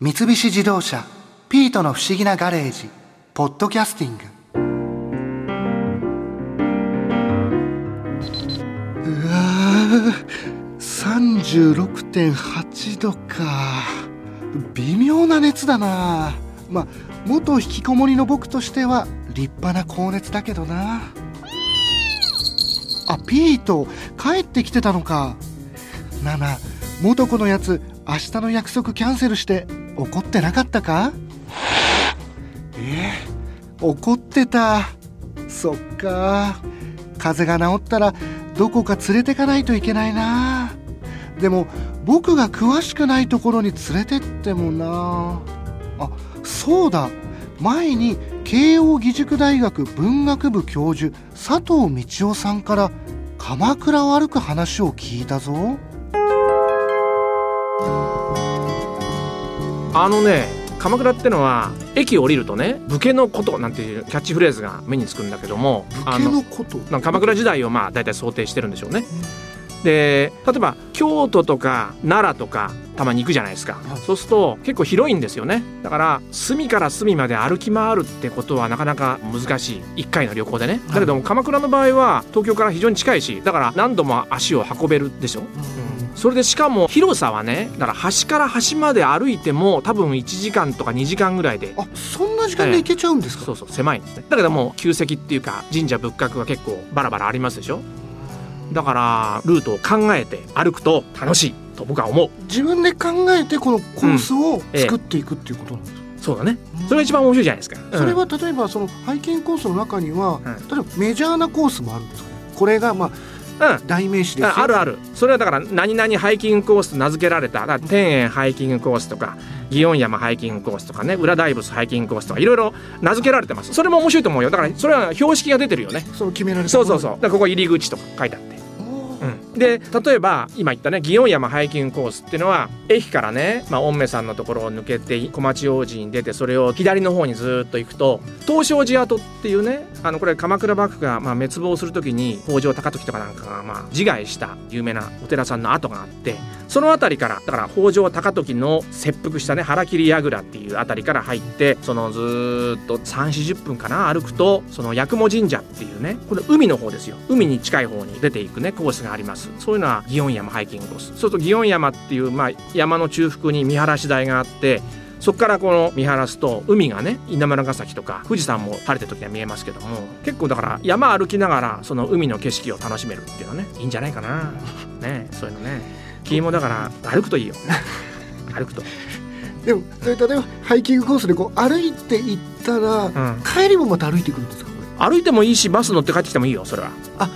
三菱自動車「ピートの不思議なガレージ」「ポッドキャスティング」うわ36.8度か。微妙な熱だな。まあ元引きこもりの僕としては立派な高熱だけどな。あピート帰ってきてたのか。なな元子のやつ明日の約束キャンセルして怒ってなかったか？え？ー、怒ってた。そっか。風邪が治ったらどこか連れてかないといけないな。でも僕が詳しくないところに連れてってもな。あそうだ。前に慶應義塾大学文学部教授佐藤道夫さんから鎌倉を歩く話を聞いたぞ。あのね鎌倉ってのは駅降りるとね武家のことなんていうキャッチフレーズが目につくんだけども武家のこと？鎌倉時代をまあ大体想定してるんでしょうね。で例えば京都とか奈良とかたまに行くじゃないですか、はい、そうすると結構広いんですよね。だから隅から隅まで歩き回るってことはなかなか難しい。1回の旅行でね。だけども鎌倉の場合は東京から非常に近いしだから何度も足を運べるでしょ、うんそれでしかも広さはねだから端から端まで歩いても多分1時間とか2時間ぐらいで。あそんな時間で行けちゃうんですか、えそうそう狭いんですね。だけども旧跡っていうか神社仏閣が結構バラバラありますでしょ？だからルートを考えて歩くと楽しいと僕は思う。自分で考えてこのコースを作っていくっていうことなんですか、うんええ、そうだね。それが一番面白いじゃないですか、うん、それは例えばそのハイキングコースの中には、うん、例えばメジャーなコースもあるんですかね？これがまあうん、代名詞ですあるある。それはだから何々ハイキングコースと名付けられた。天苑ハイキングコースとか祇園山ハイキングコースとかね裏大仏ハイキングコースとかいろいろ名付けられてます。それも面白いと思うよ。だからそれは標識が出てるよね。そう決められそうそうそう。だここ入り口とか書いてあってで例えば今言ったね祇園山ハイキングコースっていうのは駅からね、まあ、御目さんのところを抜けて小町王子に出てそれを左の方にずっと行くと東照寺跡っていうねあのこれ鎌倉幕府がまあ滅亡する時に北条高時とかなんかがまあ自害した有名なお寺さんの跡があってその辺りからだから北条高時の切腹したね腹切り櫓っていう辺りから入ってそのずっと3 4 0分かな歩くとその八雲神社っていうねこれ海の方ですよ。海に近い方に出ていくねコースがあります。そういうのは祇園山ハイキングコース。そうすると祇園山っていう、まあ、山の中腹に見晴らし台があってそこからこの見晴らすと海がね稲村ヶ崎とか富士山も晴れてる時には見えますけども結構だから山歩きながらその海の景色を楽しめるっていうのはねいいんじゃないかな。ねそういうのね。君もだから歩くといいよ。歩くと。でも例えばハイキングコースでこう歩いていったら、うん、帰りもまた歩いてくるんですか？歩いてもいいしバス乗って帰ってきてもいいよそれは。あうん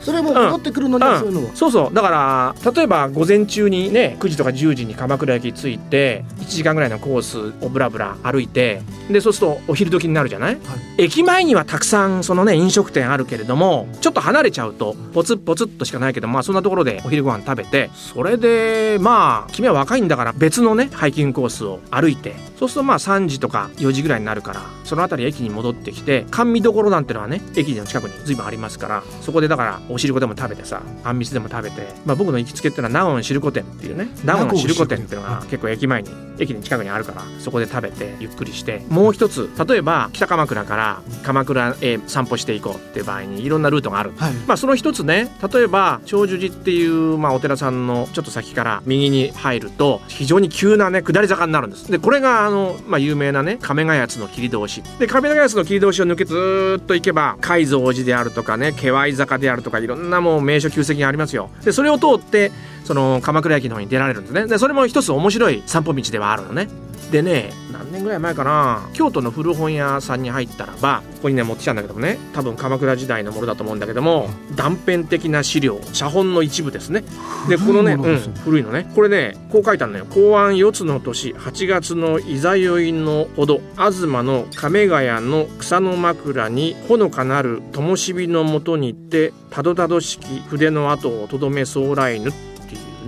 それも戻ってくるのにはそういうのは、そうそう。だから例えば午前中にね9時とか10時に鎌倉駅着いて1時間ぐらいのコースをぶらぶら歩いてでそうするとお昼時になるじゃない、はい、駅前にはたくさんそのね飲食店あるけれどもちょっと離れちゃうとポツポツっとしかないけどまあそんなところでお昼ご飯食べてそれでまあ君は若いんだから別のねハイキングコースを歩いてそうするとまあ3時とか4時ぐらいになるからその辺り駅に戻ってきて甘味どころなんてのはね駅の近くに随分ありますからそこでだからお汁粉でも食べてさあんみつでも食べて、まあ、僕の行きつけっていうのは納言汁粉店っていうね納言汁粉店っていうのが結構駅前に駅に近くにあるからそこで食べてゆっくりしてもう一つ例えば北鎌倉から鎌倉へ散歩していこうっていう場合にいろんなルートがある、はい、まあその一つね例えば長寿寺っていう、まあ、お寺さんのちょっと先から右に入ると非常に急なね下り坂になるんです。でこれがあの、まあ、有名なね亀ヶ谷の切り通し。で亀ヶ谷の切り通しを抜けずっと行けば海蔵寺であるとかね気い坂であるとかいろんなもう名所旧跡がありますよ。でそれを通ってその鎌倉駅の方に出られるんですね。でそれも一つ面白い散歩道ではあるのね。でね何年ぐらい前かな。京都の古本屋さんに入ったらばここにね持ってきたんだけどもね。多分鎌倉時代のものだと思うんだけども断片的な資料写本の一部ですね。でこのね、うん、古いのね。これねこう書いてあるのよ。公安四つの年8月のいざよいのほど東の亀ヶ谷の草の枕にほのかなる灯火のもとにてたどたどしき筆の跡をとどめそうらいぬ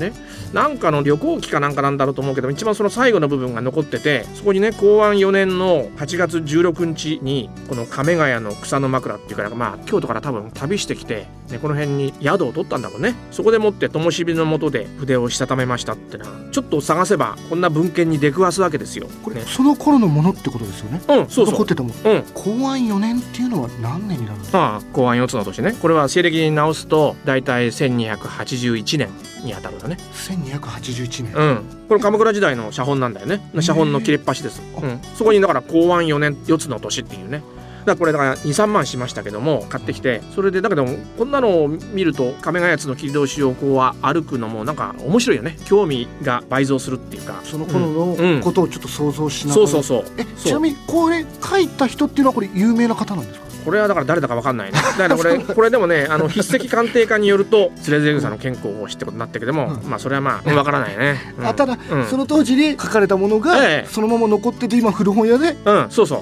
ね。なんかの旅行記かなんかなんだろうと思うけど一番その最後の部分が残っててそこにね公安4年の8月16日にこの亀ヶ谷の草の枕っていうかまあ京都から多分旅してきて、ね、この辺に宿を取ったんだろうね。そこでもって灯火の下で筆をしたためましたってな。ちょっと探せばこんな文献に出くわすわけですよ。これ、ね、その頃のものってことですよね？うんそうそう。残ってたも。ん、うん、公安4年っていうのは何年になるんですかああ公安4つの年ねこれは西暦に直すと大体1281年に当たるのね。1281年。うん。これ鎌倉時代の写本なんだよね。写本の切れっ端です、うん、そこにだから公安4年4つの年っていうねだこれだから23万しましたけども買ってきてそれでだけどこんなのを見ると亀ヶ谷の切り通しをこう歩くのもなんか面白いよね。興味が倍増するっていうか。その頃のことをちょっと想像しながら、うんうん、そうそう。そう。えちなみにこれ書いた人っていうのはこれ有名な方なんですか？これはだから誰だか分かんないね。だからこれこれでもねあの筆跡鑑定家によると つれ草の健康法師ってことになったけども、うん、まあそれはまあ分からないね、うん、あただ、うん、その当時に書かれたものが、そのまま残ってて今古本屋で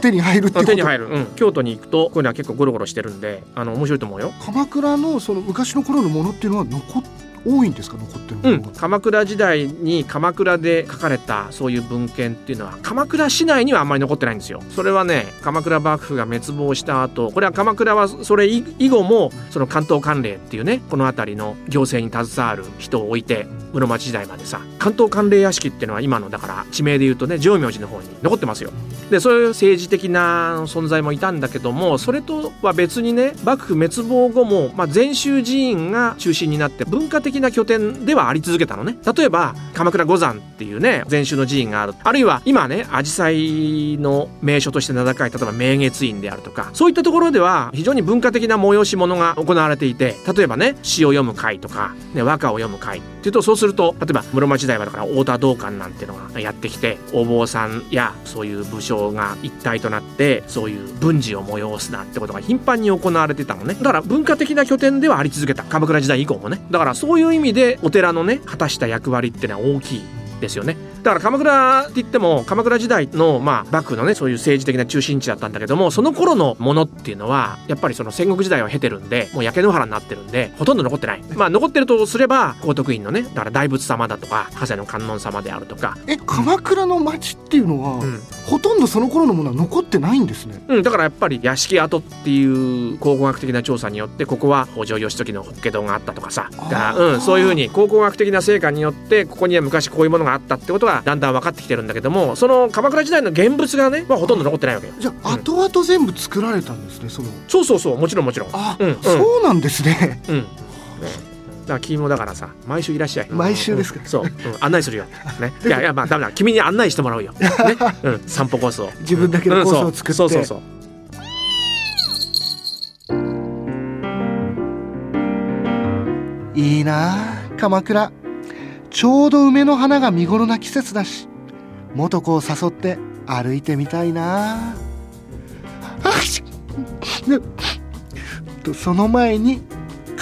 手に入るってこと、手に入る、うん、京都に行くとこういうのは結構ゴロゴロしてるんであの面白いと思うよ。鎌倉のその昔の頃のものっていうのは残って多いんですか？残ってるうん、鎌倉時代に鎌倉で書かれたそういう文献っていうのは鎌倉市内にはあんまり残ってないんですよ。それはね鎌倉幕府が滅亡した後これは鎌倉はそれ以後もその関東管領っていうねこの辺りの行政に携わる人を置いて室町時代までさ関東管領屋敷っていうのは今のだから地名で言うとね浄明寺の方に残ってますよ。でそういう政治的な存在もいたんだけどもそれとは別にね幕府滅亡後も、まあ、禅宗寺院が中心になって文化的な拠点ではあり続けたのね。例えば鎌倉五山っていうね禅宗の寺院がある。あるいは今ね紫陽花の名所として名高い例えば明月院であるとかそういったところでは非常に文化的な催し物が行われていて例えばね詩を読む会とか、ね、和歌を読む会っていうとそうすると例えば室町時代はだから太田道館なんていうのがやってきてお坊さんやそういう武将が一体となってそういう文治を催すなんてことが頻繁に行われてたのね。だから文化的な拠点ではあり続けた。鎌倉時代以降もね。だからそういう意味でお寺のね果たした役割ってのは大きいですよね。だから鎌倉って言っても鎌倉時代のまあ幕府のねそういう政治的な中心地だったんだけどもその頃のものっていうのはやっぱりその戦国時代を経てるんでもう焼け野原になってるんでほとんど残ってない。まあ残ってるとすれば高徳院のねだから大仏様だとか長谷の観音様であるとか。え鎌倉の町っていうのは、うん、ほとんどその頃のものは残ってないんですね。うんだからやっぱり屋敷跡っていう考古学的な調査によってここは北条義時の法華堂があったとかさ。だからうんそういうふうに考古学的な成果によってここには昔こういうものがあったってことがだんだん分かってきてるんだけどもその鎌倉時代の現物がね、まあ、ほとんど残ってないわけよ。じゃあ、うん、後々全部作られたんですねその。そうそうそうもちろんもちろん。あ、うん、そうなんですね。うん、ねら君もだからさ毎週いらっしゃい。毎週ですか、うん、そう、うん、案内するよ、ね、いやいやまあダメだ。君に案内してもらうよ、ね。うん、散歩コースを。自分だけのコースを作って、そうそうそう。いいな鎌倉。ちょうど梅の花が見頃な季節だし元子を誘って歩いてみたいな。あその前に